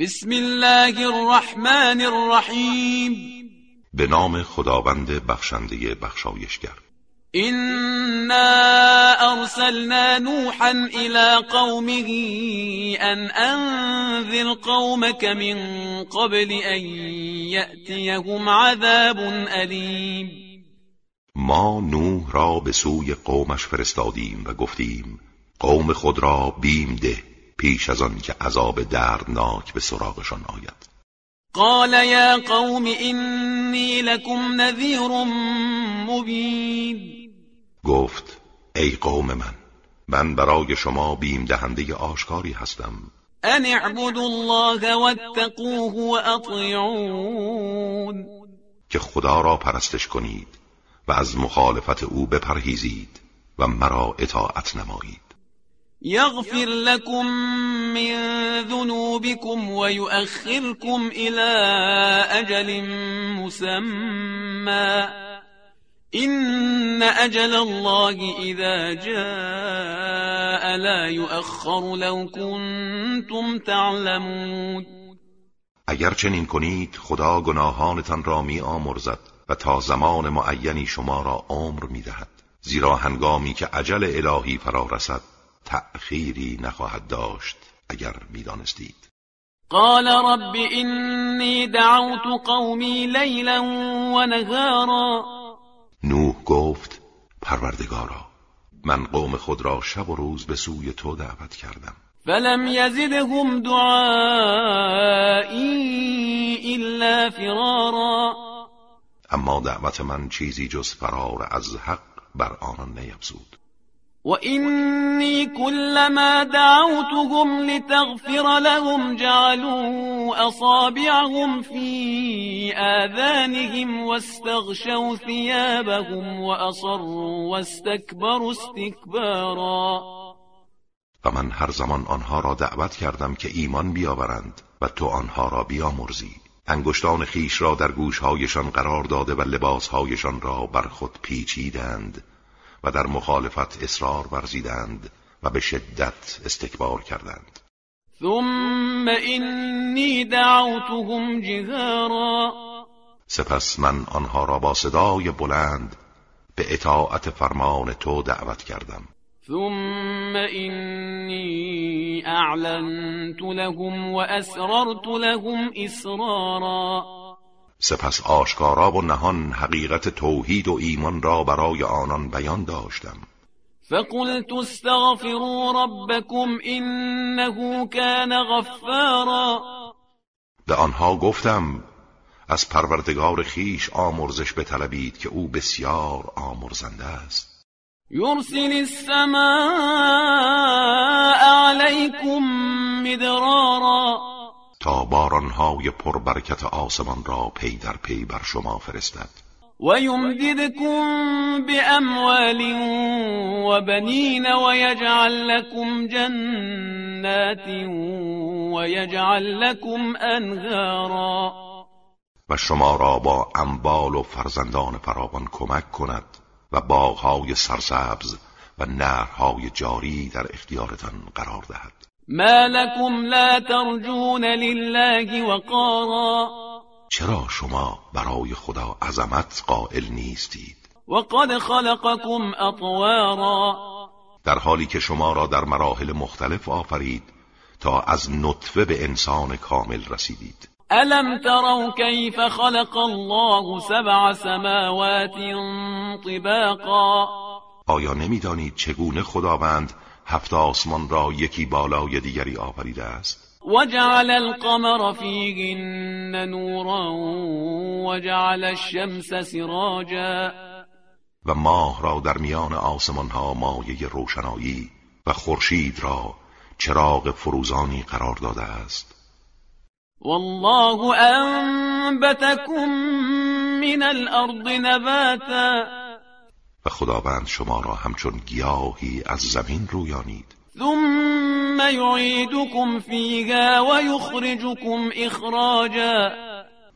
بسم الله الرحمن الرحیم به نام خداوند بخشنده بخشایشگر. إنا أرسلنا نوحا إلى قومه أن أنذر قومك من قبل أن يأتيهم عذاب أليم ما نوح را به سوی قومش فرستادیم و گفتیم قوم خود را بیم ده. پیش از آن که عذاب دردناک به سراغشان آید. قال یا قوم إني لكم نذیر مبین. گفت ای قوم من من برای شما بیم دهنده آشکاری هستم. ان اعبدوا الله واتقوه واطیعون. که خدا را پرستش کنید و از مخالفت او بپرهیزید و مرا اطاعت نمایید. یغفر لكم من ذنوبكم ويؤخركم الى اجل مسمى. إن أجل الله إذا جاء لا يؤخر لو كنتم تعلمون. اگر چنین کنید خدا گناهانتان را می آمرزد و تا زمان معینی شما را عمر می دهد. زیرا هنگامی که عجل الهی فرا رسد تأخیری نخواهد داشت اگر می‌دانستید. قال رب إني دعوت قومی لیلا و نهارا نوح گفت پروردگارا من قوم خود را شب و روز به سوی تو دعوت کردم. فلم یزدهم دعایی الا فرارا. اما دعوت من چیزی جز فرار از حق بر آنان نیفزود. وإني كلما دعوتهم لتغفر لهم جعلوا أصابعهم في آذانهم واستغشوا ثيابهم وأصروا واستكبروا استكبارا. و من هر زمان آنها را دعوت کردم که ایمان بیاورند و تو آنها را بیامرزی. انگشتان خیش را در گوشهایشان قرار داده و لباسهایشان را بر خود پیچیدند. و در مخالفت اصرار ورزیدند و به شدت استکبار کردند. ثم انی دعوتهم جهارا. سپس من آنها را با صدای بلند به اطاعت فرمان تو دعوت کردم. ثم انی اعلنت لهم و اسررت لهم اسرارا. سپس آشکارا و نهان حقیقت توحید و ایمان را برای آنان بیان داشتم. فقلت استغفروا ربكم انه كان غفارا. به آنها گفتم از پروردگار خیش آمرزش بطلبید که او بسیار آمرزنده است. یرسل السماء علیکم مدرارا. تا بارانهای پربرکت آسمان را پی در پی بر شما فرستد. و یمددکم باموال و بنین و یجعل لکم جنات و یجعل لکم انهارا و شما را با اموال و فرزندان فراوان کمک کند و باغهای سرسبز و نهرهای جاری در اختیارتان قرار دهد. ما لكم لا ترجون لله وقارا. چرا شما برای خدا عظمت قائل نیستید؟ وقد خلقكم اطوارا در حالی که شما را در مراحل مختلف آفرید تا از نطفه به انسان کامل رسیدید. الم تروا كيف خلق الله سبع سماوات طباقا؟ آیا نمی‌دانید چگونه خداوند هفت آسمان را یکی بالای دیگری آفریده است. وجعل القمر فیهن نورا وجعل الشمس سراجا. و ماه را در میان آسمان ها مایه روشنایی و خورشید را چراغ فروزانی قرار داده است. والله انبتكم من الارض نباتا. و خداوند شما را همچون گیاهی از زمین رویانید. ثم یعیدکم فیها و یخرجکم اخراجا.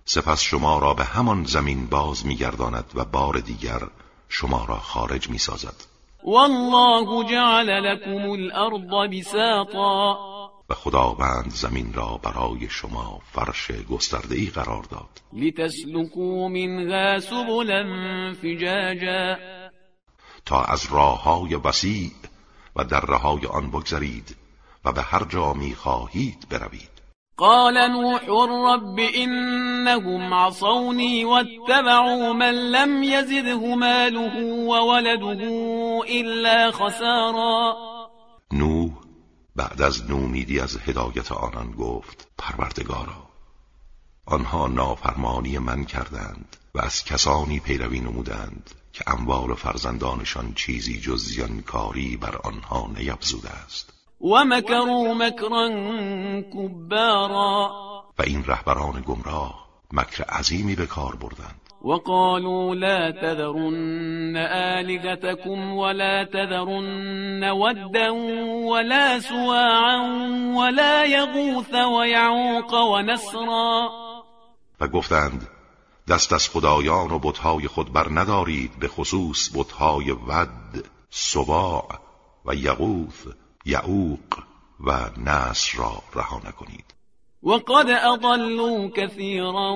سپس شما را به همان زمین باز میگرداند و بار دیگر شما را خارج می‌سازد. والله جعل لكم الارض بساطا. و خداوند زمین را برای شما فرش گسترده ای قرار داد. لتسلكوا منها سبلا فجاجا. تا از راه های وسیع و دره های آن بگذرید و به هر جا می خواهید بروید. قال نوح رب إنهم عصوني واتبعوا من لم يزده ماله وولده إلا خسارا. نوح بعد از نومیدی از هدایت آنان گفت پروردگارا آنها نافرمانی من کردند و از کسانی پیروی نمودند که اموال و فرزندانشان چیزی جز زیانکاری بر آنها نیفزوده است. و مکروا مکرا کبارا. و این رهبران گمراه مکر عظیمی به کار بردند. وقالوا لا تذرن آلهتكم ولا تذرن ودا ولا سواعا ولا يغوث ويعوق ونسرا و گفتند دست از خدایان و بتهای خود بر ندارید به خصوص بتهای ود سواع و یغوث یعوق و نصر را رها نکنید. وقد أضلوا كثيرا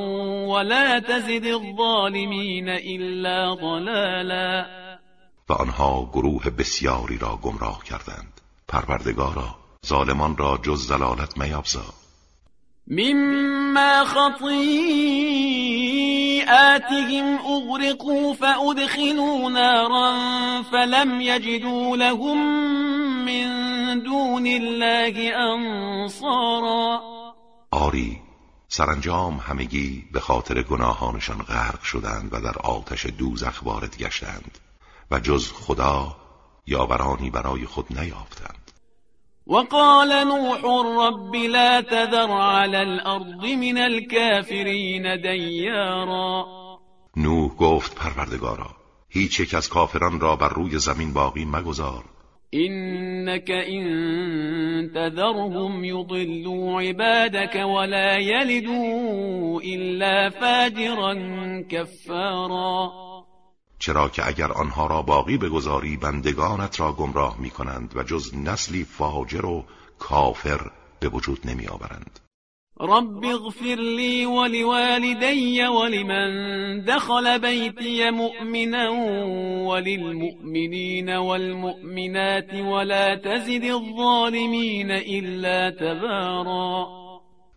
ولا تزد الظالمين إلا ضلالا. و آنها گروه بسیاری را گمراه کردند. پروردگارا ظالمان را جز زلالت میابزا مما خطيئاتهم أغرقوا فأدخلوا نارا فلم يجدوا لهم من دون الله أنصارا. آری سرانجام همگی به خاطر گناهانشان غرق شدند و در آتش دوزخ وارد گشتند و جز خدا یاورانی برای خود نیافتند. وقال نوح رب لا تذر على الارض من الكافرین دیارا نوح گفت پروردگارا هیچ یک از کافران را بر روی زمین باقی مگذار. إنك إن تذرهم يضلوا عبادك ولا يلدوا إلا فاجرا كفارا. چرا که اگر آنها را باقی بگذاری بندگانت را گمراه می کنند و جز نسلی فاجر و کافر به وجود نمی آورند رب اغفر لي ولوالدي ولمن دخل بيتي مؤمنا وللمؤمنين والمؤمنات ولا تزد الظالمين إلا تبارا.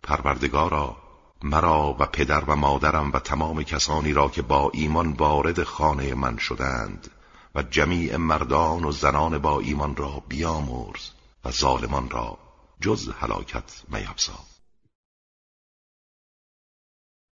پروردگارا مرا و پدر و مادرم و تمام کسانی را که با ایمان وارد خانه من شدند و جمیع مردان و زنان با ایمان را بیامرز و ظالمان را جز هلاکت میبزاد